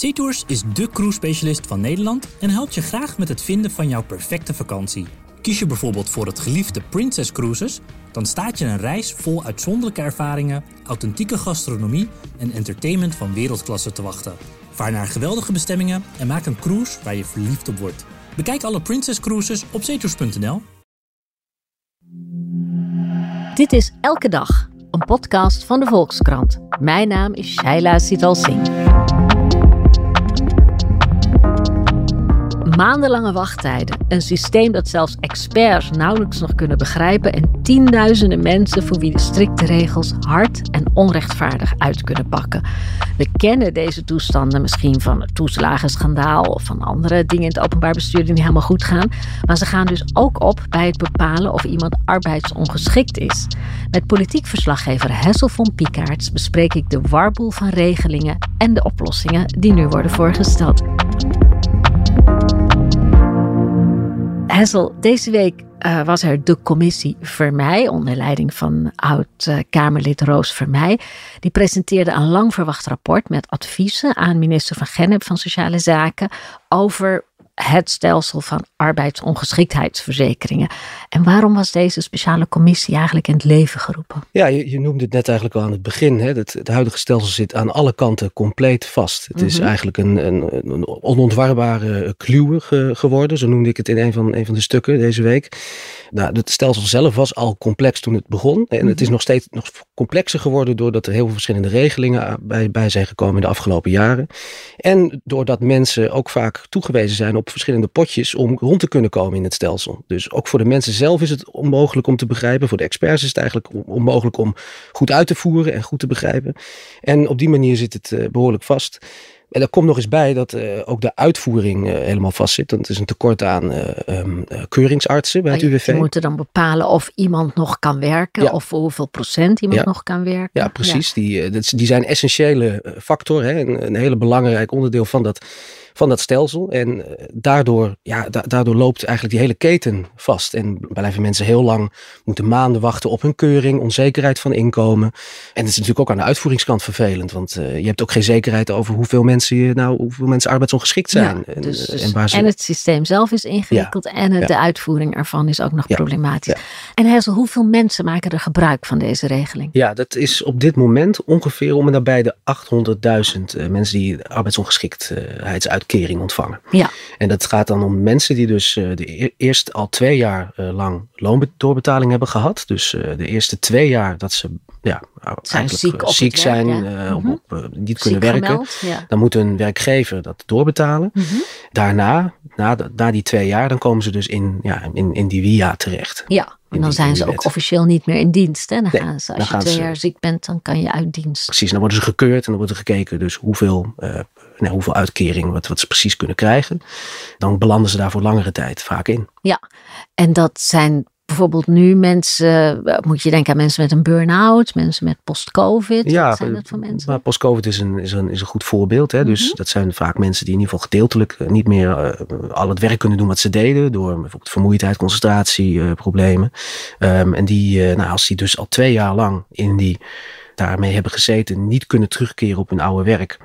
SeaTours is de cruise-specialist van Nederland en helpt je graag met het vinden van jouw perfecte vakantie. Kies je bijvoorbeeld voor het geliefde Princess Cruises, dan staat je een reis vol uitzonderlijke ervaringen, authentieke gastronomie en entertainment van wereldklasse te wachten. Vaar naar geweldige bestemmingen en maak een cruise waar je verliefd op wordt. Bekijk alle Princess Cruises op zeetours.nl. Dit is Elke Dag, een podcast van de Volkskrant. Mijn naam is Shaila Sital Singh. Maandenlange wachttijden, een systeem dat zelfs experts nauwelijks nog kunnen begrijpen en tienduizenden mensen voor wie de strikte regels hard en onrechtvaardig uit kunnen pakken. We kennen deze toestanden misschien van het toeslagenschandaal of van andere dingen in het openbaar bestuur die niet helemaal goed gaan, maar ze gaan dus ook op bij het bepalen of iemand arbeidsongeschikt is. Met politiek verslaggever Hessel von Piekaerts bespreek ik de warboel van regelingen en de oplossingen die nu worden voorgesteld. Hessel, deze week uh, was er de commissie Vermeij, onder leiding van oud-Kamerlid Roos Vermeij. Die presenteerde een lang verwacht rapport met adviezen aan minister van Gennep van Sociale Zaken over het stelsel van arbeidsongeschiktheidsverzekeringen. En waarom was deze speciale commissie eigenlijk in het leven geroepen? Ja, je, je noemde het net eigenlijk al aan het begin. Hè. Het, het huidige stelsel zit aan alle kanten compleet vast. Het is mhm. eigenlijk een, een, een onontwarbare kluwe geworden. Zo noemde ik het in een van, een van de stukken deze week. Nou, het stelsel zelf was al complex toen het begon. En het is mhm. nog steeds nog complexer geworden doordat er heel veel verschillende regelingen bij, bij zijn gekomen in de afgelopen jaren. En doordat mensen ook vaak toegewezen zijn op verschillende potjes om rond te kunnen komen in het stelsel. Dus ook voor de mensen zelf is het onmogelijk om te begrijpen. Voor de experts is het eigenlijk onmogelijk om goed uit te voeren en goed te begrijpen. En op die manier zit het eh, behoorlijk vast. En er komt nog eens bij dat uh, ook de uitvoering uh, helemaal vastzit. Want het is een tekort aan uh, um, keuringsartsen bij het UWV. Je moet dan bepalen of iemand nog kan werken. Ja. Of voor hoeveel procent iemand nog kan werken. Ja, precies. Ja. Die, die zijn essentiële factor. Hè, een, een hele belangrijk onderdeel van dat van dat stelsel. En eh, daardoor, ja, daardoor loopt eigenlijk die hele keten vast. En blijven mensen heel lang, moeten maanden wachten op hun keuring, onzekerheid van inkomen. En het is natuurlijk ook aan de uitvoeringskant vervelend, want uh, je hebt ook geen zekerheid over hoeveel mensen, je, nou, hoeveel mensen arbeidsongeschikt zijn. Ja, dus, en, en, waar ze... en, het systeem zelf is ingewikkeld ja, en het, de uitvoering ervan is ook nog problematisch. En Hessel, hoeveel mensen maken er gebruik van deze regeling? Ja, dat is op dit moment ongeveer om en nabij de 800.000 uh, mensen die arbeidsongeschiktheidsuitkering ontvangen. Ja. En dat gaat dan om mensen die dus uh, de e-, eerst al twee jaar uh, lang loondoorbetaling hebben gehad. Dus uh, de eerste twee jaar dat ze ja, zijn ziek, ziek zijn, ja. op, op, niet kunnen werken. ja. Dan moet een werkgever dat doorbetalen. Mm -hmm. Daarna, na, na die twee jaar, dan komen ze dus in, ja, in, in die WIA terecht. Ja. En dan zijn ze ook officieel niet meer in dienst. Hè? Dan nee, gaan ze, als je twee jaar ziek bent, dan kan je uit dienst. Precies, dan worden ze gekeurd en dan wordt er gekeken dus hoeveel, uh, nou, hoeveel uitkering, wat, wat ze precies kunnen krijgen. Dan belanden ze daar voor langere tijd vaak in. Ja, en dat zijn bijvoorbeeld nu mensen, eh, moet je denken aan mensen met een burn-out, mensen met post-covid. Ja, zijn dat voor mensen? Maar post-covid is een, is, een, is een goed voorbeeld. Hè? Dus mhm. dat zijn vaak mensen die in ieder geval gedeeltelijk eh, niet meer uh, al het werk kunnen doen wat ze deden. Door bijvoorbeeld vermoeidheid, concentratieproblemen. Uh, um, en die, nou, als die dus al twee jaar lang in die daarmee hebben gezeten, niet kunnen terugkeren op hun oude werk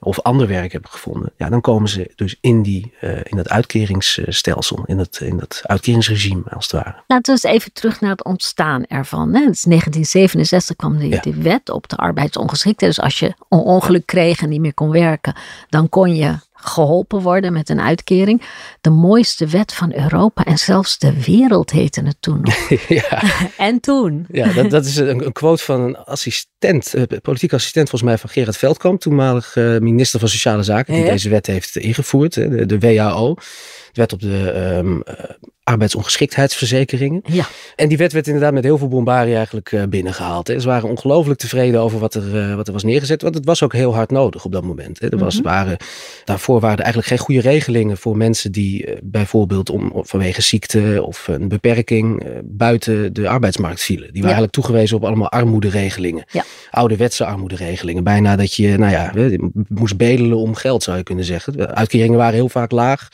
of ander werk hebben gevonden, ja, dan komen ze dus in, die, uh, in dat uitkeringsstelsel, in dat, in dat uitkeringsregime als het ware. Laten we eens even terug naar het ontstaan ervan. Hè. is 1967 kwam de, ja. de wet op de arbeidsongeschiktheid. Dus als je een ongeluk kreeg en niet meer kon werken, dan kon je geholpen worden met een uitkering. De mooiste wet van Europa en zelfs de wereld heette het toen nog. ja. en toen? Ja, dat, dat is een, een, quote van een assistent, uh, politiek assistent volgens mij van Gerard Veldkamp, toenmalig uh, minister van Sociale Zaken, die ja. deze wet heeft ingevoerd, de, de WHO. Wet op de um, arbeidsongeschiktheidsverzekeringen. Ja. En die wet werd inderdaad met heel veel bombarie eigenlijk uh, binnengehaald. Hè. Ze waren ongelooflijk tevreden over wat er, uh, wat er was neergezet. Want het was ook heel hard nodig op dat moment. Hè. Er was, mm -hmm. waren, daarvoor waren er eigenlijk geen goede regelingen voor mensen die uh, bijvoorbeeld om, vanwege ziekte of een beperking buiten de arbeidsmarkt vielen. Die waren ja. eigenlijk toegewezen op allemaal armoederegelingen. Ja. Ouderwetse armoederegelingen. Bijna dat je, nou ja, moest bedelen om geld zou je kunnen zeggen. Uitkeringen waren heel vaak laag.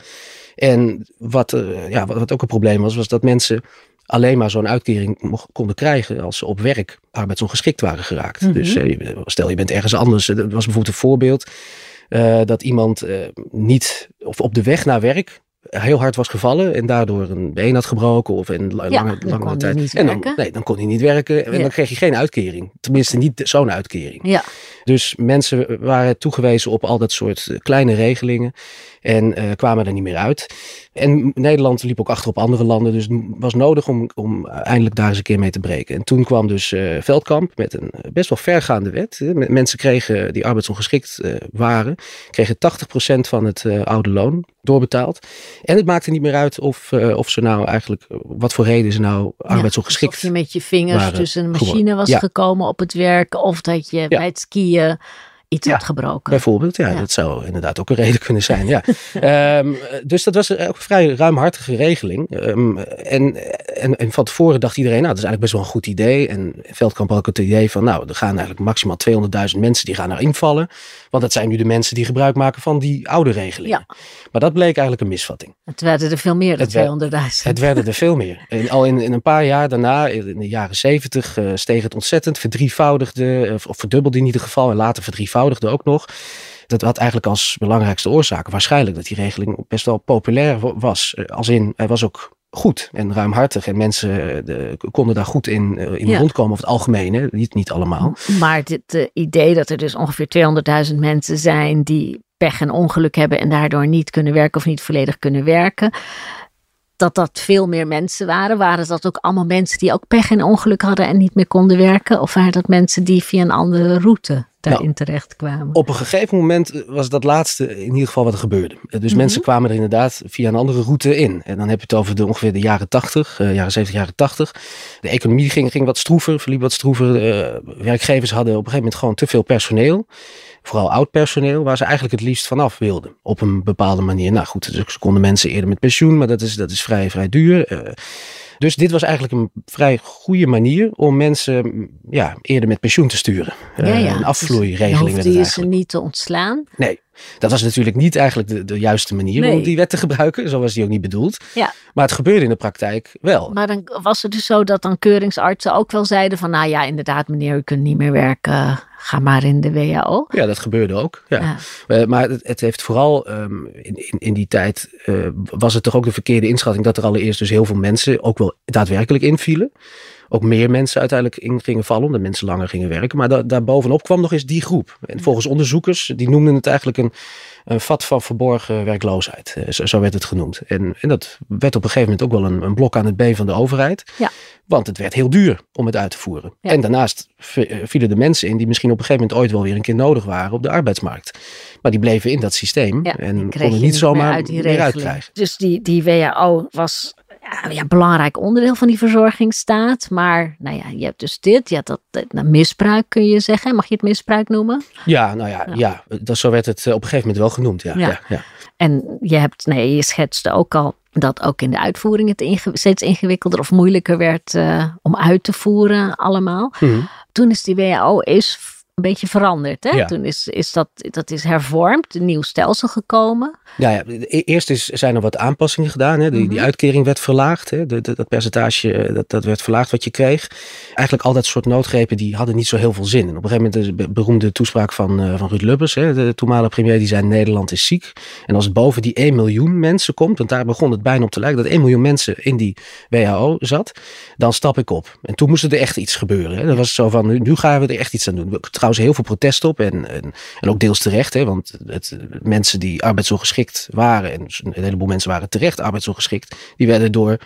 En wat, uh, ja, wat, wat, ook een probleem was, was dat mensen alleen maar zo'n uitkering mocht, konden krijgen als ze op werk arbeidsongeschikt waren geraakt. Mm -hmm. Dus uh, stel je bent ergens anders, dat was bijvoorbeeld een voorbeeld. dat iemand niet, of op de weg naar werk, heel hard was gevallen en daardoor een been had gebroken of een lange, Ja, lange kon hij tijd. niet en dan, werken. nee, dan kon hij niet werken en Ja. dan kreeg je geen uitkering. Tenminste, niet zo'n uitkering. Ja, Dus mensen waren toegewezen op al dat soort eh, kleine regelingen en eh, kwamen er niet meer uit. En Nederland liep ook achter op andere landen, dus het was nodig om, om eindelijk daar eens een keer mee te breken. En toen kwam dus eh, Veldkamp met een best wel vergaande wet. Mensen kregen, die arbeidsongeschikt waren, kregen 80% van het oude loon doorbetaald. En het maakte niet meer uit of, of ze nou eigenlijk, wat voor reden ze nou arbeidsongeschikt Alsof je met je vingers waren tussen een machine was Ja. gekomen op het werk. Of dat je bij het skiën Yeah. Iets Ja, had gebroken. Bijvoorbeeld, ja, Ja. dat zou inderdaad ook een reden kunnen zijn. Ja. Ehm, dus dat was ook een vrij ruimhartige regeling. Ehm, en, en, en van tevoren dacht iedereen, nou, dat is eigenlijk best wel een goed idee. En Veldkamp had ook het idee van, nou, er gaan eigenlijk maximaal 200.000 mensen die gaan naar invallen. Want dat zijn nu de mensen die gebruik maken van die oude regelingen. Ja. Maar dat bleek eigenlijk een misvatting. Het werden er veel meer dan Het werd- 200.000. Het werden er veel meer. En al in, in een paar jaar daarna, in de jaren zeventig, eh, steeg het ontzettend. Verdrievoudigde, eh, of verdubbelde in ieder geval. En later verdrievoudigde ook nog. Dat had eigenlijk als belangrijkste oorzaak waarschijnlijk dat die regeling best wel populair wa- was. Eh, Als in, hij was ook goed en ruimhartig. En mensen eh, de- konden daar goed in, eh, in Ja. rondkomen. Over het algemeen, hè? Niet, niet allemaal. Maar dit idee dat er dus ongeveer 200.000 mensen zijn die pech en ongeluk hebben en daardoor niet kunnen werken of niet volledig kunnen werken. Dat dat veel meer mensen waren. Waren dat ook allemaal mensen die ook pech en ongeluk hadden en niet meer konden werken? Of waren dat mensen die via een andere route daarin Nou, terecht kwamen? Op een gegeven moment was dat laatste in ieder geval wat er gebeurde. Dus Mhm. mensen kwamen er inderdaad via een andere route in. En dan heb je het over de, ongeveer de jaren 80, eh, jaren 70, jaren 80. De economie ging, ging wat stroever, verliep wat stroever. Eh, werkgevers hadden op een gegeven moment gewoon te veel personeel. Vooral oud personeel, waar ze eigenlijk het liefst vanaf wilden. Op een bepaalde manier. Nou goed, dus ze konden mensen eerder met pensioen, maar dat is, dat is vrij, vrij duur. Eh, dus dit was eigenlijk een vrij goede manier om mensen ja, eerder met pensioen te sturen. Ja, Eh, ja. Een Dus afvloeiregeling het je eigenlijk. ze niet te ontslaan. Nee, dat was natuurlijk niet eigenlijk de, de juiste manier Nee. om die wet te gebruiken. Zo was die ook niet bedoeld. Ja. Maar het gebeurde in de praktijk wel. Maar dan was het dus zo dat dan keuringsartsen ook wel zeiden van nou ja, inderdaad meneer, u kunt niet meer werken. Ga maar in de WHO. Ja, dat gebeurde ook. Ja. Ja. Maar het, het heeft vooral ehm, in, in, in die tijd eh, was het toch ook de verkeerde inschatting dat er allereerst dus heel veel mensen ook wel daadwerkelijk invielen. Ook meer mensen uiteindelijk in gingen vallen, omdat mensen langer gingen werken. Maar da, daarbovenop kwam nog eens die groep. En volgens onderzoekers, die noemden het eigenlijk een, een vat van verborgen werkloosheid. Eh, Zo, werd het genoemd. En, en dat werd op een gegeven moment ook wel een, een blok aan het been van de overheid. Ja. Want het werd heel duur om het uit te voeren. Ja. En daarnaast eh, vielen de mensen in die misschien op een gegeven moment ooit wel weer een keer nodig waren op de arbeidsmarkt. Maar die bleven in dat systeem Ja, en konden niet meer zomaar uit die meer regeling. uitkrijgen. Dus die, die WHO was ja, belangrijk onderdeel van die verzorgingsstaat. Maar nou ja, je hebt dus dit. Je hebt dat, nou, misbruik kun je zeggen. Mag je het misbruik noemen? Ja, nou ja, ja. dat, zo werd het eh, op een gegeven moment wel genoemd. Ja, Ja. ja. Ja, En je hebt, nee, je schetste ook al dat ook in de uitvoering het inge- steeds ingewikkelder of moeilijker werd eh, om uit te voeren allemaal. Mhm. Toen is die WHO is een beetje veranderd. Hè? Ja. Toen is, is dat, dat is hervormd, een nieuw stelsel gekomen. Ja, ja, e- eerst is, zijn er wat aanpassingen gedaan. Hè. Die, die Mhm. uitkering werd verlaagd. Hè. De, de- dat percentage eh, dat, dat werd verlaagd wat je kreeg. Eigenlijk al dat soort noodgrepen die hadden niet zo heel veel zin. En op een gegeven moment de beroemde toespraak van, eh, van Ruud Lubbers. Hè, de toenmalige premier die zei Nederland is ziek. En als het boven die 1 miljoen mensen komt. Want daar begon het bijna op te lijken. Dat 1 miljoen mensen in die WHO zat. Dan stap ik op. En toen moest er echt iets gebeuren. Hè. Dat was zo van nu, nu gaan we er echt iets aan doen. Trouwens heel veel protest op. En, en, en ook deels terecht. Hè, want het, mensen die arbeidsongeschikt waren. En een heleboel mensen waren terecht arbeidsongeschikt. Die werden door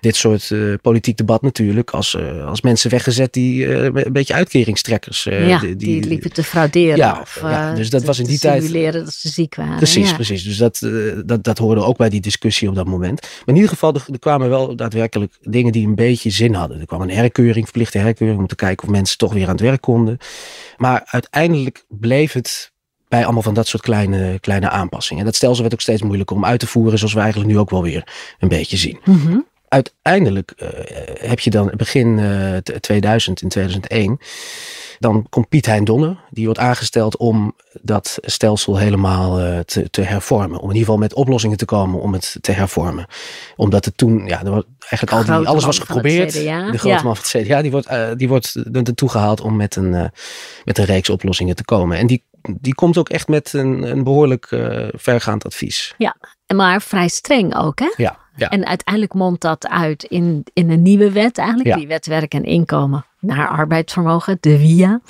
dit soort eh, politiek debat natuurlijk als, eh, als mensen weggezet die eh, een beetje uitkeringstrekkers. ja, die, die, liepen te frauderen. Ja, of, ja, dus dat te- was in die tijd- simuleren dat ze ziek waren. Precies, ja. precies. Dus dat, dat, dat hoorde ook bij die discussie op dat moment. Maar in ieder geval, er, er kwamen wel daadwerkelijk dingen die een beetje zin hadden. Er kwam een herkeuring, verplichte herkeuring, om te kijken of mensen toch weer aan het werk konden. Maar uiteindelijk bleef het bij allemaal van dat soort kleine, kleine aanpassingen. En dat stelsel werd ook steeds moeilijker om uit te voeren, zoals we eigenlijk nu ook wel weer een beetje zien. Mhm. Uiteindelijk eh, heb je dan begin eh, t- 2000, in 2001, dan komt Piet Hein Donner. Die wordt aangesteld om dat stelsel helemaal eh, te, te hervormen. Om in ieder geval met oplossingen te komen om het te hervormen. Omdat het toen, ja, er wordt eigenlijk al die, alles was geprobeerd. CDA. De grote Ja. man van het CDA, die wordt, eh, die wordt er naartoe gehaald om met een, eh, met een reeks oplossingen te komen. En die die komt ook echt met een, een behoorlijk uh, vergaand advies. Ja, maar vrij streng ook, hè? Ja. Ja. En uiteindelijk mondt dat uit in, in een nieuwe wet eigenlijk, ja. die wet werk en inkomen naar arbeidsvermogen, de WIA.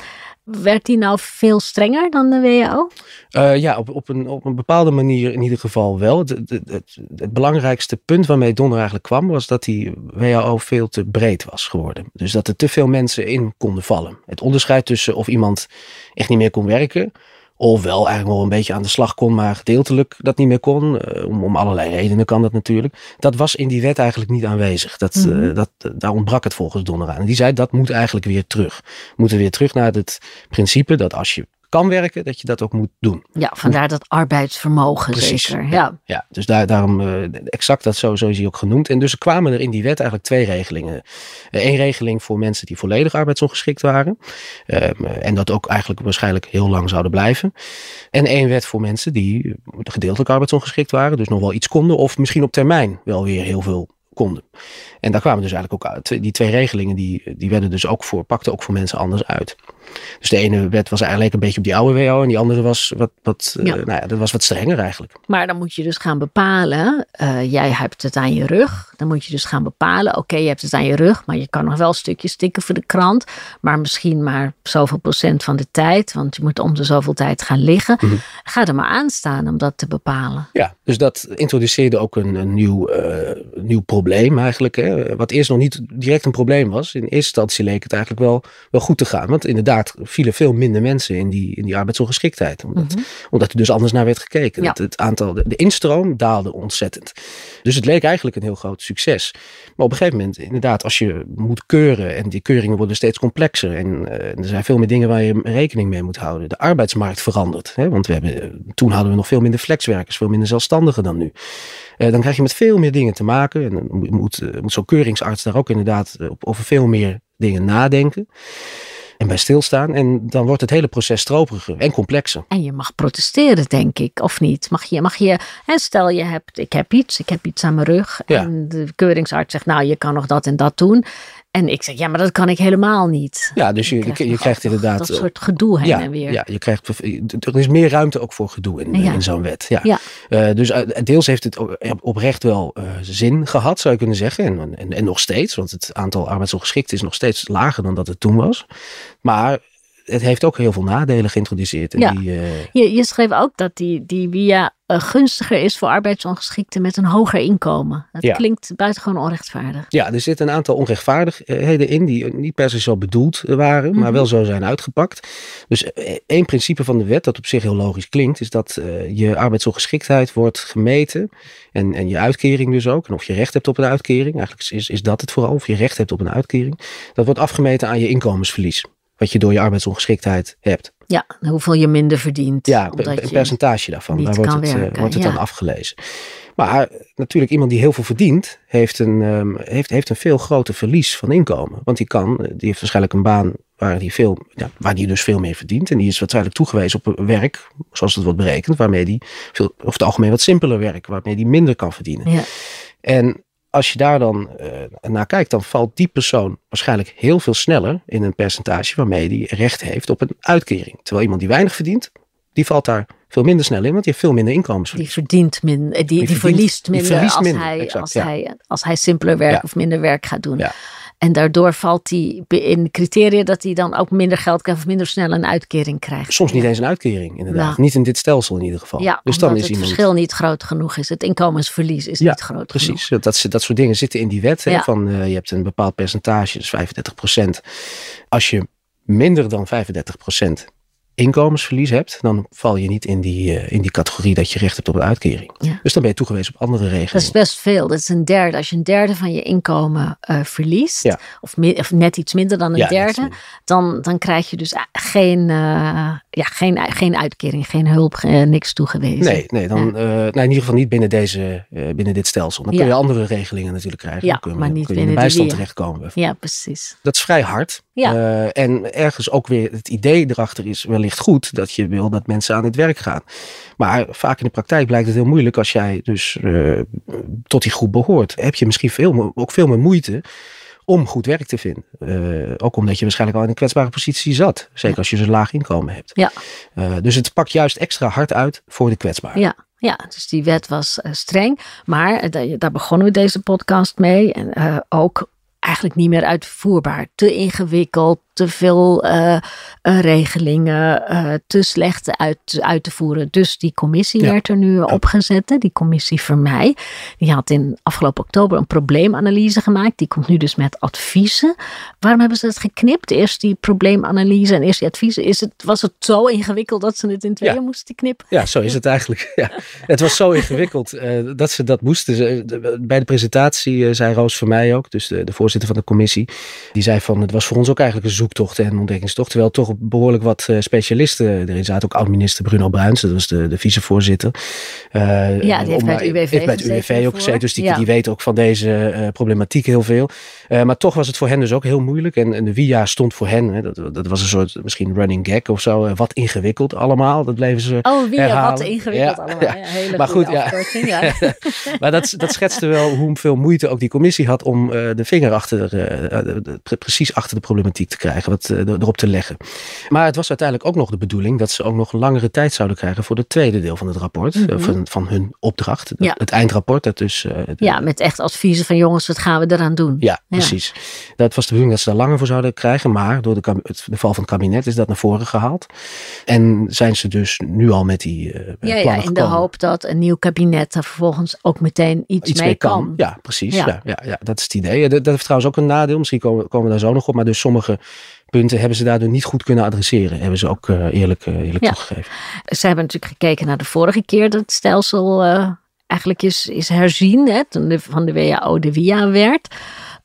Werd die nou veel strenger dan de WHO? Uh, ja, op, op, een, op een bepaalde manier in ieder geval wel. Het, het, het, het, belangrijkste punt waarmee Donner eigenlijk kwam, was dat die WHO veel te breed was geworden. Dus dat er te veel mensen in konden vallen. Het onderscheid tussen of iemand echt niet meer kon werken, of wel eigenlijk wel een beetje aan de slag kon, maar gedeeltelijk dat niet meer kon. Uh, om, om allerlei redenen kan dat natuurlijk. Dat was in die wet eigenlijk niet aanwezig. Dat, mm -hmm. uh, dat, daar ontbrak het volgens Donner aan. En die zei dat moet eigenlijk weer terug. We moeten weer terug naar het principe dat als je kan werken, dat je dat ook moet doen. Ja, vandaar dat arbeidsvermogen Precies. zeker. Ja, Ja. ja dus daar, daarom uh, exact dat zo, zo is hij ook genoemd. En dus er kwamen er in die wet eigenlijk twee regelingen. Eén regeling voor mensen die volledig arbeidsongeschikt waren. Um, en dat ook eigenlijk waarschijnlijk heel lang zouden blijven. En één wet voor mensen die gedeeltelijk arbeidsongeschikt waren. Dus nog wel iets konden of misschien op termijn wel weer heel veel konden. En daar kwamen dus eigenlijk ook uit. Die twee regelingen die, die werden dus ook voor, pakten ook voor mensen anders uit. Dus de ene wet was eigenlijk een beetje op die oude WO en die andere was wat, wat, ja. Uh, nou ja, dat was wat strenger eigenlijk. Maar dan moet je dus gaan bepalen, uh, jij hebt het aan je rug. Dan moet je dus gaan bepalen, oké, okay, je hebt het aan je rug, maar je kan nog wel stukjes stikken voor de krant. Maar misschien maar zoveel procent van de tijd, want je moet om de zoveel tijd gaan liggen. Mm -hmm. Ga er maar aan staan om dat te bepalen. Ja, dus dat introduceerde ook een, een nieuw, uh, nieuw probleem eigenlijk. Hè, wat eerst nog niet direct een probleem was. In eerste instantie leek het eigenlijk wel, wel goed te gaan. Want inderdaad vielen veel minder mensen in die, in die arbeidsongeschiktheid. Omdat, mm -hmm. omdat er dus anders naar werd gekeken. Ja. Het, het, aantal, de, de, instroom daalde ontzettend. Dus het leek eigenlijk een heel groot succes. Maar op een gegeven moment, inderdaad, als je moet keuren en die keuringen worden steeds complexer en uh, er zijn veel meer dingen waar je rekening mee moet houden. De arbeidsmarkt verandert. Hè? Want we hebben, toen hadden we nog veel minder flexwerkers, veel minder zelfstandigen dan nu. Uh, dan krijg je met veel meer dingen te maken. En dan moet, moet, moet zo'n keuringsarts daar ook inderdaad op, over veel meer dingen nadenken en bij stilstaan. En dan wordt het hele proces stroperiger en complexer. En je mag protesteren, denk ik, of niet? Mag je, mag je hè, stel je hebt, ik heb iets, ik heb iets aan mijn rug. Ja. En de keuringsarts zegt, nou, je kan nog dat en dat doen. En ik zeg, ja, maar dat kan ik helemaal niet. Ja, dus je, je, je krijgt inderdaad... Dat soort gedoe heen ja, en weer. Ja, je krijgt, er is meer ruimte ook voor gedoe in, Ja. in zo'n wet. Ja. Ja. Uh, dus uh, deels heeft het oprecht wel uh, zin gehad, zou je kunnen zeggen. En, en, en nog steeds, want het aantal arbeidsongeschikten is nog steeds lager dan dat het toen was. Maar het heeft ook heel veel nadelen geïntroduceerd. En Ja. die, uh, Je, je schreef ook dat die, die via gunstiger is voor arbeidsongeschikten met een hoger inkomen. Dat Ja. klinkt buitengewoon onrechtvaardig. ja, er zitten een aantal onrechtvaardigheden in die niet per se zo bedoeld waren, maar Mhm. wel zo zijn uitgepakt. Dus eh, één principe van de wet, dat op zich heel logisch klinkt, is dat uh, je arbeidsongeschiktheid wordt gemeten en, en je uitkering dus ook. En of je recht hebt op een uitkering, eigenlijk is, is dat het vooral, of je recht hebt op een uitkering. Dat wordt afgemeten aan je inkomensverlies, wat je door je arbeidsongeschiktheid hebt. Ja, hoeveel je minder verdient. Ja, een percentage daarvan. Daar wordt het, eh, werken, wordt het ja. dan afgelezen. Maar natuurlijk, iemand die heel veel verdient, heeft een, ehm, heeft, heeft een veel groter verlies van inkomen. Want die kan, eh, die heeft waarschijnlijk een baan waar die, veel, ja, waar die dus veel meer verdient. En die is waarschijnlijk toegewezen op werk, zoals het wordt berekend, waarmee die veel, over het algemeen wat simpeler werk, waarmee die minder kan verdienen. Ja. En als je daar dan uh, naar kijkt, dan valt die persoon waarschijnlijk heel veel sneller in een percentage waarmee die recht heeft op een uitkering. Terwijl iemand die weinig verdient, die valt daar veel minder snel in, want die heeft veel minder inkomensverlies. Die verdient minder, die, die, verdient- verliest die minder verliest als, minder, hij, exact, als, ja. hij, als hij simpeler werk Ja. of minder werk gaat doen. Ja. En daardoor valt hij in criteria dat hij dan ook minder geld krijgt of minder snel een uitkering krijgt. Soms niet eens een uitkering, inderdaad. Ja. Niet in dit stelsel in ieder geval. Ja, dus dan is het iemand. verschil niet groot genoeg is. Het inkomensverlies is Ja, niet groot Precies, genoeg. dat, dat, dat soort dingen zitten in die wet. Van, uh, je hebt een bepaald percentage, dus 35% Als je minder dan 35 inkomensverlies hebt, dan val je niet in die, uh, in die categorie dat je recht hebt op een uitkering. Ja. Dus dan ben je toegewezen op andere regelingen. Dat is best veel. Dat is een derde. Als je een derde van je inkomen uh, verliest, Ja. of, of net iets minder dan een Ja, derde, dan, dan krijg je dus a- geen, uh, ja, geen, geen uitkering, geen hulp, niks toegewezen. Nee, nee, dan, nou in ieder geval niet binnen, deze, binnen dit stelsel. Dan kun je andere regelingen natuurlijk krijgen. Ja, dan kun je, maar niet kun je in de binnen bijstand terechtkomen. Ja, precies. Dat is vrij hard. Ja. En ergens ook weer het idee erachter is wellicht goed dat je wil dat mensen aan het werk gaan. Maar vaak in de praktijk blijkt het heel moeilijk als jij dus uh, tot die groep behoort. Heb je misschien veel, ook veel meer moeite om goed werk te vinden. ook omdat je waarschijnlijk al in een kwetsbare positie zat. Zeker als je zo'n laag inkomen hebt. Ja. dus het pakt juist extra hard uit voor de kwetsbaren. Ja. Ja, dus die wet was streng. Maar daar begonnen we deze podcast mee. En ook eigenlijk niet meer uitvoerbaar. Te ingewikkeld, te veel uh, regelingen, uh, te slecht uit, uit te voeren. Dus die commissie werd er nu opgezet. Die commissie voor mij. Die had in afgelopen oktober een probleemanalyse gemaakt. Die komt nu dus met adviezen. Waarom hebben ze het geknipt? Eerst die probleemanalyse en eerst die adviezen. Is het, was het zo ingewikkeld dat ze het in tweeën moesten knippen? Ja, zo is het eigenlijk. Ja. Het was zo ingewikkeld dat ze dat moesten. Bij de presentatie zei Roos voor mij ook, dus de, de voorzitter van de commissie. Die zei van het was voor ons ook eigenlijk een zoektocht en ontdekkingstocht. Terwijl toch behoorlijk wat uh, specialisten erin zaten. Ook oud-minister Bruno Bruins, dat was de, de vicevoorzitter. Uh, ja, die heeft bij het UWV, heeft bij het UWV ook gezeten. Dus die, die weet ook van deze uh, problematiek heel veel. maar toch was het voor hen dus ook heel moeilijk. En, en de VIA stond voor hen, hè, dat, dat was een soort misschien running gag of zo. wat ingewikkeld allemaal. Dat bleven ze Oh, VIA, wat ingewikkeld ja, allemaal. Ja. hele maar goed, ja. maar dat, dat schetste wel hoeveel moeite ook die commissie had om de vinger achter, precies achter de problematiek te krijgen. Wat, uh, erop te leggen. Maar het was uiteindelijk ook nog de bedoeling dat ze ook nog langere tijd zouden krijgen voor het tweede deel van het rapport. Eh, mhm. van, van hun opdracht. Ja. Het eindrapport. Dat dus, ja, met echt adviezen van jongens, wat gaan we eraan doen? Ja, precies. Dat was de bedoeling dat ze daar langer voor zouden krijgen. Maar door de, het, de val van het kabinet is dat naar voren gehaald. En zijn ze dus nu al met die uh, ja, ja, in de hoop dat een nieuw kabinet er vervolgens ook meteen iets, mee kan. Ja, precies. Ja. Ja, ja, dat is het idee. Dat, dat heeft trouwens ook een nadeel. Misschien komen, komen we daar zo nog op. Maar dus sommige punten hebben ze daardoor niet goed kunnen adresseren. Hebben ze ook uh, eerlijk, uh, eerlijk ja. toegegeven. Ze hebben natuurlijk gekeken naar de vorige keer dat het stelsel uh, eigenlijk is, is herzien. Hè, toen de, van de WHO de WIA werd.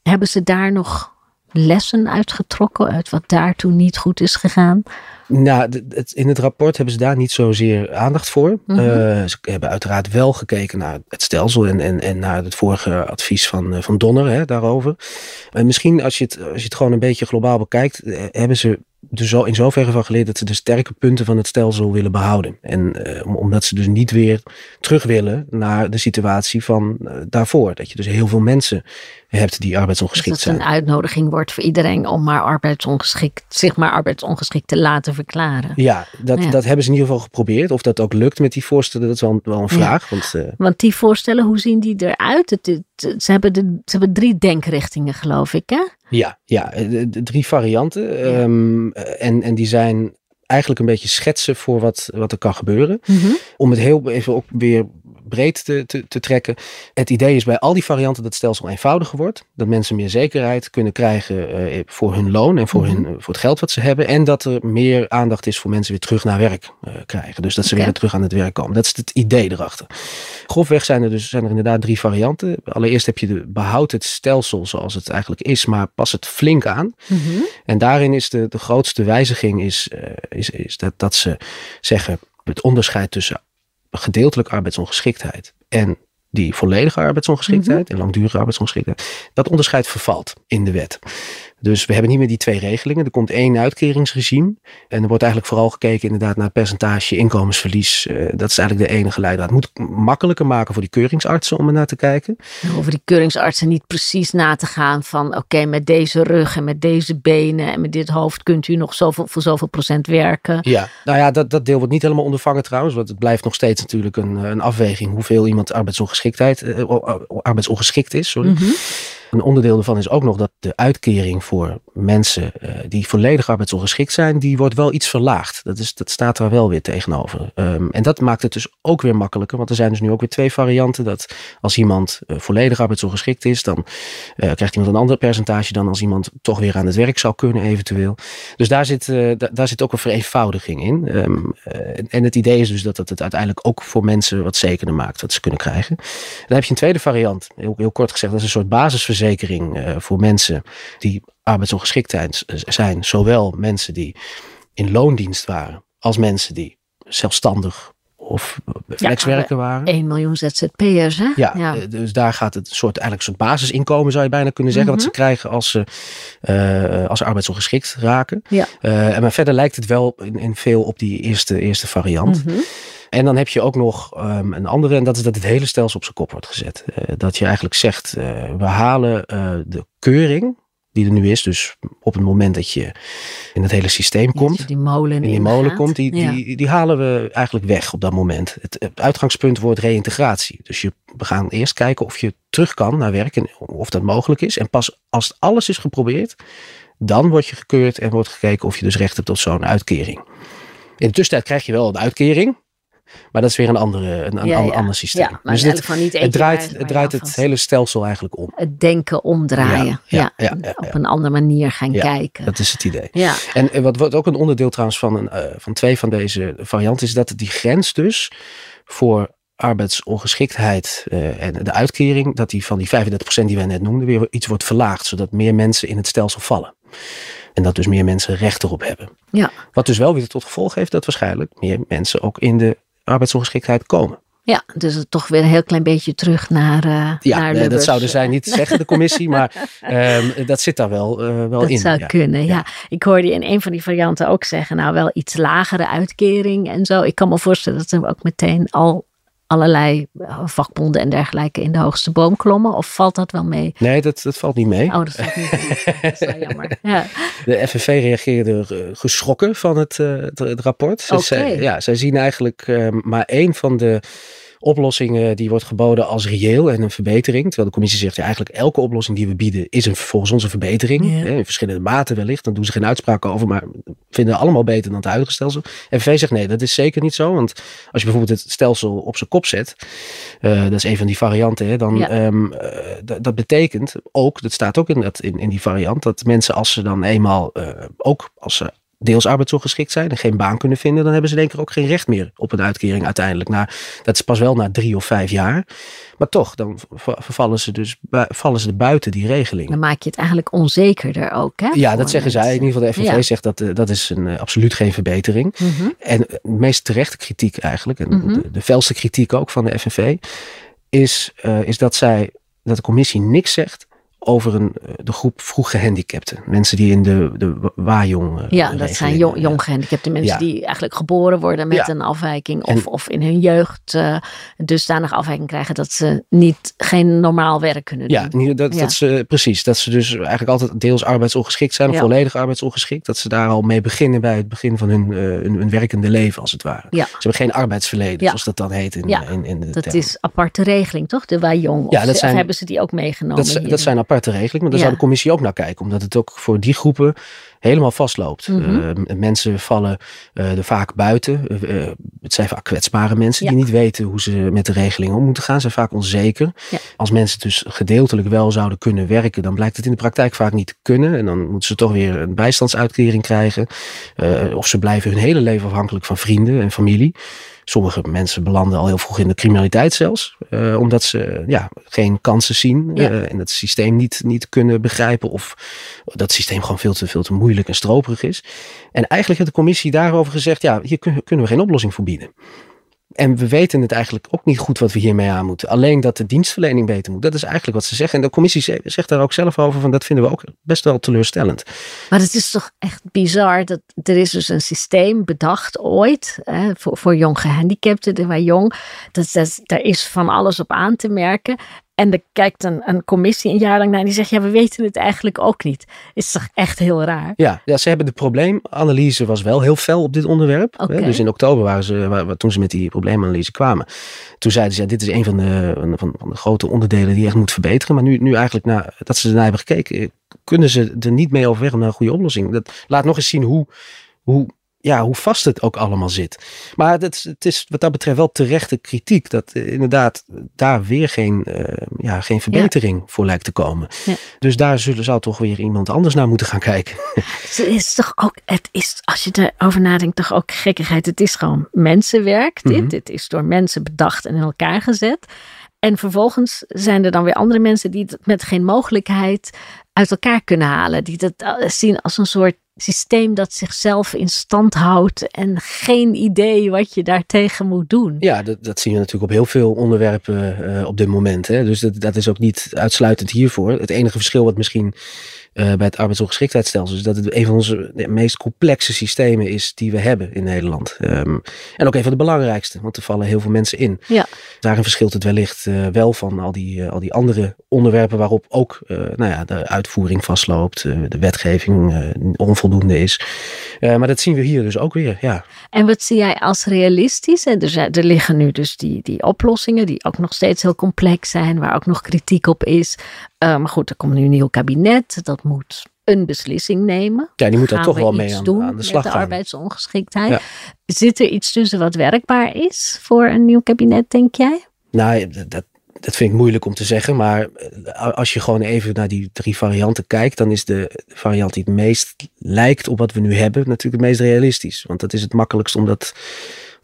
Hebben ze daar nog lessen uitgetrokken uit wat daartoe niet goed is gegaan? Nou, in het rapport hebben ze daar niet zozeer aandacht voor. Mhm. Eh, ze hebben uiteraard wel gekeken naar het stelsel en, en, en naar het vorige advies van, uh, van Donner hè, daarover. En misschien als je, het, als je het gewoon een beetje globaal bekijkt, eh, hebben ze er zo, in zoverre van geleerd dat ze de sterke punten van het stelsel willen behouden. En omdat ze dus niet weer terug willen naar de situatie van daarvoor. Dat je dus heel veel mensen hebt die arbeidsongeschikt zijn. Dat het een uitnodiging wordt voor iedereen om maar arbeidsongeschikt, zich maar arbeidsongeschikt te laten verklaren. Ja dat, dat hebben ze in ieder geval geprobeerd. Of dat ook lukt met die voorstellen, dat is wel, wel een vraag. Want, uh, want die voorstellen, hoe zien die eruit? Het, het, ze, hebben de, ze hebben drie denkrichtingen, geloof ik, hè? Ja, ja de, drie varianten. Um, en, en die zijn eigenlijk een beetje schetsen voor wat, wat er kan gebeuren. Mhm. Om het heel even ook weer breed te, te, te, trekken. Het idee is bij al die varianten dat het stelsel eenvoudiger wordt. Dat mensen meer zekerheid kunnen krijgen uh, voor hun loon en voor, mhm. hun, voor het geld wat ze hebben. En dat er meer aandacht is voor mensen weer terug naar werk uh, krijgen. Dus dat ze weer terug aan het werk komen. Dat is het idee erachter. Grofweg zijn er dus zijn er inderdaad drie varianten. Allereerst heb je de behoud het stelsel zoals het eigenlijk is, maar pas het flink aan. Mhm. En daarin is de, de grootste wijziging is, uh, is, is dat, dat ze zeggen het onderscheid tussen gedeeltelijke arbeidsongeschiktheid en die volledige arbeidsongeschiktheid en langdurige arbeidsongeschiktheid, dat onderscheid vervalt in de wet. Dus we hebben niet meer die twee regelingen. Er komt één uitkeringsregime. En er wordt eigenlijk vooral gekeken inderdaad naar het percentage inkomensverlies. Uh, dat is eigenlijk de enige leidraad. Het moet makkelijker maken voor die keuringsartsen om er naar te kijken. Over die keuringsartsen niet precies na te gaan van oké, met deze rug en met deze benen en met dit hoofd kunt u nog zoveel, voor zoveel procent werken. Ja, nou ja, dat, dat deel wordt niet helemaal ondervangen trouwens. Want het blijft nog steeds natuurlijk een, een afweging hoeveel iemand arbeidsongeschiktheid, uh, arbeidsongeschikt is. Sorry. Mm een onderdeel daarvan is ook nog dat de uitkering voor mensen uh, die volledig arbeidsongeschikt zijn, die wordt wel iets verlaagd. Dat, is, dat staat er wel weer tegenover. Um, en dat maakt het dus ook weer makkelijker, want er zijn dus nu ook weer twee varianten. Dat als iemand uh, volledig arbeidsongeschikt is, dan uh, krijgt iemand een ander percentage dan als iemand toch weer aan het werk zou kunnen eventueel. Dus daar zit, da daar zit ook een vereenvoudiging in. Um, en het idee is dus dat het het uiteindelijk ook voor mensen wat zekerder maakt wat ze kunnen krijgen. Dan heb je een tweede variant, heel, heel kort gezegd, dat is een soort basisverzekering verzekering voor mensen die arbeidsongeschikt zijn. Zowel mensen die in loondienst waren, als mensen die zelfstandig of flexwerker waren. 1 miljoen ZZP'ers, hè? Ja, ja, eh, dus daar gaat het soort, eigenlijk een soort basisinkomen, zou je bijna kunnen zeggen, wat ze mhm. krijgen als ze, uh, als ze arbeidsongeschikt raken. Ja. Uh, maar verder lijkt het wel in, in, veel op die eerste, eerste variant. Mm en dan heb je ook nog um, een andere, en dat is dat het hele stelsel op zijn kop wordt gezet. Uh, dat je eigenlijk zegt, we halen de keuring die er nu is. Dus op het moment dat je in het hele systeem komt, die molen in die molen komt, die, die, die halen we eigenlijk weg op dat moment. Het, het uitgangspunt wordt reïntegratie. Dus je, we gaan eerst kijken of je terug kan naar werk en of dat mogelijk is. En pas als alles is geprobeerd, dan word je gekeurd en wordt gekeken of je dus recht hebt op zo'n uitkering. In de tussentijd krijg je wel een uitkering. Maar dat is weer een, andere, een, een ander systeem. Ja, maar dus dit, niet het draait, het, draait het hele stelsel eigenlijk om. Het denken omdraaien. Ja, op een andere manier gaan kijken. Dat is het idee. Ja. En wat, wat ook een onderdeel trouwens van, een, uh, van twee van deze varianten is dat die grens dus voor arbeidsongeschiktheid uh, en de uitkering, dat die van die 35% die wij net noemden, weer iets wordt verlaagd, zodat meer mensen in het stelsel vallen. En dat dus meer mensen recht erop hebben. Ja. Wat dus wel weer tot gevolg heeft dat waarschijnlijk meer mensen ook in de arbeidsongeschiktheid komen. Ja, dus toch weer een heel klein beetje terug naar. Uh, ja, naar nee, dat zouden zij niet zeggen, de commissie, maar um, dat zit daar wel, uh, wel dat in. Dat zou ja. kunnen, ja. Ik hoorde in een van die varianten ook zeggen, nou wel iets lagere uitkering en zo. Ik kan me voorstellen dat ze ook meteen al allerlei eh, vakbonden en dergelijke in de hoogste boom klommen? Of valt dat wel mee? Nee, dat, dat valt niet mee. Oh, dat valt niet mee. dat is jammer. Ja. De FNV reageerde uh, geschrokken van het, uh, het, het, rapport. Okay. Zij, ja, zij zien eigenlijk uh, maar één van de oplossingen die wordt geboden als reëel en een verbetering. Terwijl de commissie zegt, ja, eigenlijk elke oplossing die we bieden is een, volgens ons een verbetering. Ja. Hè, in verschillende maten wellicht. Dan doen ze geen uitspraken over, maar vinden allemaal beter dan het huidige stelsel. En VV zegt, nee, dat is zeker niet zo. Want als je bijvoorbeeld het stelsel op zijn kop zet, uh, dat is een van die varianten, hè, dan ja. um, uh, dat betekent ook, dat staat ook in, dat, in, in die variant, dat mensen als ze dan eenmaal, uh, ook als ze deels arbeidsongeschikt zijn en geen baan kunnen vinden, dan hebben ze denk ik ook geen recht meer op een uitkering uiteindelijk. Nou, dat is pas wel na drie of vijf jaar. Maar toch, dan vervallen ze dus vallen ze buiten die regeling. Dan maak je het eigenlijk onzekerder ook, hè? Ja, dat zeggen zij. In ieder geval de FNV ja. zegt dat uh, dat is een, uh, absoluut geen verbetering. Mm -hmm. En de meest terechte kritiek eigenlijk, en mm -hmm. de, de felste kritiek ook van de FNV, is, uh, is dat zij, dat de commissie niks zegt over een, de groep vroeg gehandicapten. Mensen die in de, de waaijong. Uh, ja, dat zijn jong, jong gehandicapte mensen ja. die eigenlijk geboren worden met ja. een afwijking. Of, en, of in hun jeugd uh, dusdanig afwijking krijgen dat ze niet geen normaal werk kunnen doen. Ja, dat, ja. dat ze, precies. Dat ze dus eigenlijk altijd deels arbeidsongeschikt zijn. Of volledig arbeidsongeschikt. Dat ze daar al mee beginnen bij het begin van hun, uh, hun, hun, werkende leven als het ware. Ze hebben geen arbeidsverleden, zoals dat dan heet in, in, in de Dat term. is aparte regeling, toch? De waaijong. Ja, dat zijn, hebben ze die ook meegenomen? Dat, dat zijn aparte regeling, maar daar ja. zou de commissie ook naar kijken, omdat het ook voor die groepen helemaal vastloopt. Mm -hmm. uh, mensen vallen uh, er vaak buiten. Uh, het zijn vaak kwetsbare mensen ja. die niet weten hoe ze met de regeling om moeten gaan. Ze zijn vaak onzeker. Ja. Als mensen dus gedeeltelijk wel zouden kunnen werken, dan blijkt het in de praktijk vaak niet te kunnen. En dan moeten ze toch weer een bijstandsuitkering krijgen. of ze blijven hun hele leven afhankelijk van vrienden en familie. Sommige mensen belanden al heel vroeg in de criminaliteit zelfs. Uh, omdat ze ja, geen kansen zien. Ja. Uh, en het systeem niet, niet kunnen begrijpen. Of dat systeem gewoon veel te, veel te moeilijk en stroperig is. En eigenlijk heeft de commissie daarover gezegd. Ja, hier kunnen we geen oplossing voor bieden. En we weten het eigenlijk ook niet goed wat we hiermee aan moeten. Alleen dat de dienstverlening beter moet. Dat is eigenlijk wat ze zeggen. En de commissie zegt daar ook zelf over van dat vinden we ook best wel teleurstellend. Maar het is toch echt bizar dat er is dus een systeem bedacht ooit hè, voor, voor jong gehandicapten, waar jong. Dat, dat, daar is van alles op aan te merken. En er kijkt een, een commissie een jaar lang naar en die zegt, ja, we weten het eigenlijk ook niet. Is toch echt heel raar? Ja, ja ze hebben de probleemanalyse was wel heel fel op dit onderwerp. Okay. Dus in oktober waren ze, waar, toen ze met die probleemanalyse kwamen, toen zeiden ze, ja, dit is een van de, van, van de grote onderdelen die echt moet verbeteren. Maar nu, nu eigenlijk, na, dat ze ernaar hebben gekeken, kunnen ze er niet mee overweg naar een goede oplossing. Dat laat nog eens zien hoe, hoe ja, hoe vast het ook allemaal zit. Maar het, het is wat dat betreft wel terechte kritiek. Dat uh, inderdaad daar weer geen, uh, ja, geen verbetering ja. voor lijkt te komen. Ja. Dus daar zullen, zou toch weer iemand anders naar moeten gaan kijken. Het is toch ook, het is, als je erover nadenkt, toch ook gekkigheid. Het is gewoon mensenwerk. Dit, mm -hmm. dit is door mensen bedacht en in elkaar gezet. En vervolgens zijn er dan weer andere mensen die het met geen mogelijkheid uit elkaar kunnen halen. Die dat zien als een soort systeem dat zichzelf in stand houdt en geen idee wat je daartegen moet doen. Ja, dat, dat zien we natuurlijk op heel veel onderwerpen uh, op dit moment. Hè. Dus dat, dat is ook niet uitsluitend hiervoor. Het enige verschil wat misschien bij het arbeidsongeschiktheidsstelsel is dat het een van onze meest complexe systemen is die we hebben in Nederland. Ehm, en ook een van de belangrijkste, want er vallen heel veel mensen in. Ja. Daarin verschilt het wellicht wel van al die, al die andere onderwerpen waarop ook nou ja, de uitvoering vastloopt, de wetgeving onvoldoende is. maar dat zien we hier dus ook weer. Ja. En wat zie jij als realistisch? Er, zijn, er liggen nu dus die, die oplossingen die ook nog steeds heel complex zijn, waar ook nog kritiek op is. Maar goed, er komt nu een nieuw kabinet. Dat moet een beslissing nemen. Ja, die moet daar toch wel mee aan, aan, de slag met de arbeidsongeschiktheid. Zit er iets tussen wat werkbaar is voor een nieuw kabinet, denk jij? Nou, dat, dat vind ik moeilijk om te zeggen. Maar eh, als je gewoon even naar die drie varianten kijkt, dan is de variant die het meest lijkt op wat we nu hebben, natuurlijk het meest realistisch. Want dat is het makkelijkst om dat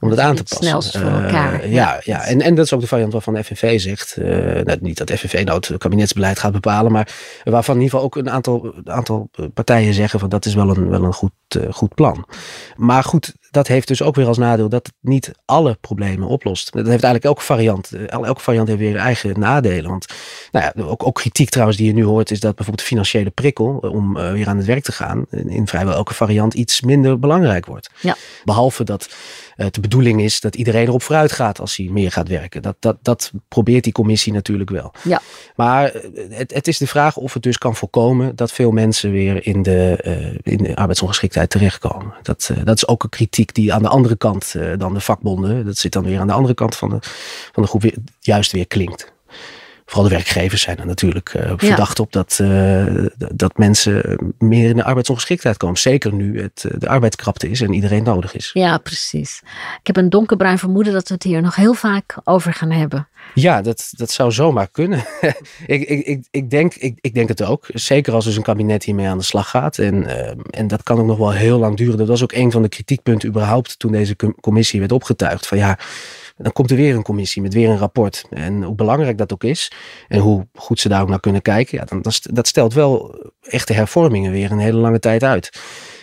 om dat aan te passen. Snelst voor elkaar. Uh, ja, ja. En, en dat is ook de variant waarvan de FNV zegt. Uh, nou, niet dat FNV nou het kabinetsbeleid gaat bepalen, maar waarvan in ieder geval ook een aantal, aantal partijen zeggen van dat is wel een, wel een goed, uh, goed plan. Maar goed, dat heeft dus ook weer als nadeel dat het niet alle problemen oplost. Dat heeft eigenlijk elke variant. Elke variant heeft weer eigen nadelen. Want nou ja, ook, ook kritiek trouwens die je nu hoort, is dat bijvoorbeeld de financiële prikkel om weer aan het werk te gaan, in vrijwel elke variant iets minder belangrijk wordt. Ja. Behalve dat het de bedoeling is dat iedereen erop vooruit gaat als hij meer gaat werken. Dat, dat, dat probeert die commissie natuurlijk wel. Ja. Maar het, het is de vraag of het dus kan voorkomen dat veel mensen weer in de, uh, in de arbeidsongeschiktheid terechtkomen. Dat, uh, dat is ook een kritiek die aan de andere kant uh, dan de vakbonden, dat zit dan weer aan de andere kant van de, van de groep, weer, juist weer klinkt vooral de werkgevers zijn er natuurlijk uh, verdacht op dat, uh, dat mensen meer in de arbeidsongeschiktheid komen. Zeker nu het de arbeidskrapte is en iedereen nodig is. Ja, precies. Ik heb een donkerbruin vermoeden dat we het hier nog heel vaak over gaan hebben. Ja, dat, dat zou zomaar kunnen. ik, ik, ik, ik, denk, ik, ik denk het ook. Zeker als dus een kabinet hiermee aan de slag gaat. En, uh, en dat kan ook nog wel heel lang duren. Dat was ook een van de kritiekpunten überhaupt toen deze commissie werd opgetuigd. Van ja, dan komt er weer een commissie met weer een rapport. En hoe belangrijk dat ook is en hoe goed ze daar ook naar kunnen kijken, ja, dan, dat stelt wel echte hervormingen weer een hele lange tijd uit.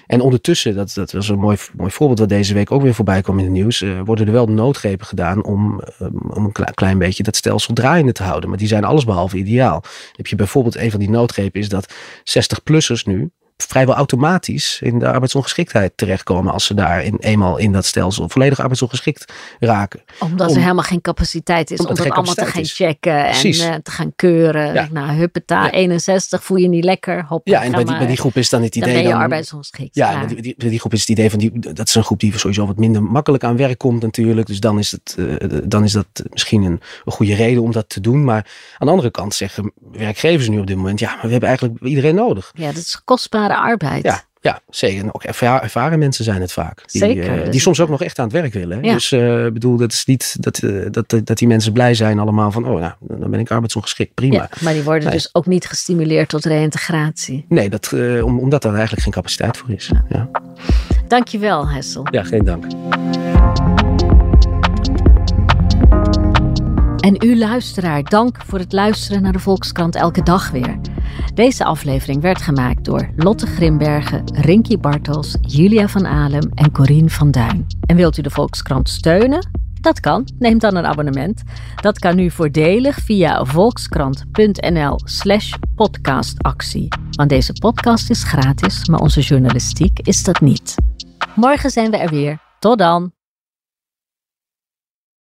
En ondertussen, dat, dat was een mooi, mooi voorbeeld wat deze week ook weer voorbij kwam in het nieuws, uh, worden er wel noodgrepen gedaan om, um, om een klein, klein beetje dat stelsel draaiende te houden. Maar die zijn allesbehalve ideaal. Heb je bijvoorbeeld een van die noodgrepen is dat 60-plussers nu vrijwel automatisch in de arbeidsongeschiktheid terechtkomen als ze daar in, eenmaal in dat stelsel volledig arbeidsongeschikt raken. Omdat er helemaal geen capaciteit is om dat allemaal te gaan checken en uh, te gaan keuren. Ja. Nou, huppeta, ja. 61 voel je niet lekker. Hop, ja, en bij die, bij die, groep is dan het idee. Dan ben je dan, arbeidsongeschikt. Ja, bij die, die, groep is het idee van die, dat is een groep die sowieso wat minder makkelijk aan werk komt natuurlijk. Dus dan is, het, uh, dan is dat misschien een, een goede reden om dat te doen. Maar aan de andere kant zeggen werkgevers nu op dit moment, ja, maar we hebben eigenlijk iedereen nodig. Ja, dat is kostbaar arbeid. Ja, ja, zeker. En ook ervaren mensen zijn het vaak. Die, zeker. Uh, die soms ook nog echt aan het werk willen. Ja. Dus ik uh, bedoel, dat is niet dat, uh, dat, dat die mensen blij zijn allemaal van, oh nou, dan ben ik arbeidsongeschikt, prima. Ja, maar die worden nee. dus ook niet gestimuleerd tot reïntegratie. Nee, dat, om, omdat er eigenlijk geen capaciteit voor is. Ja. Ja. Dankjewel, Hessel. Ja, geen dank. En u luisteraar, dank voor het luisteren naar de Volkskrant elke dag weer. Deze aflevering werd gemaakt door Lotte Grimbergen, Rinky Bartels, Julia van Alem en Corine van Duin. En wilt u de Volkskrant steunen? Dat kan. Neem dan een abonnement. Dat kan nu voordelig via volkskrant.nl/slash podcastactie. Want deze podcast is gratis, maar onze journalistiek is dat niet. Morgen zijn we er weer. Tot dan.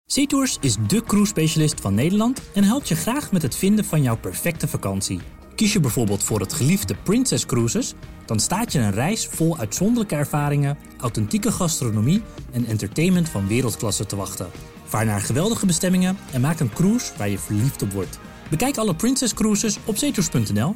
SeaTours is de cruise-specialist van Nederland en helpt je graag met het vinden van jouw perfecte vakantie. Kies je bijvoorbeeld voor het geliefde Princess Cruises, dan staat je een reis vol uitzonderlijke ervaringen, authentieke gastronomie en entertainment van wereldklasse te wachten. Vaar naar geweldige bestemmingen en maak een cruise waar je verliefd op wordt. Bekijk alle Princess Cruises op zeetours.nl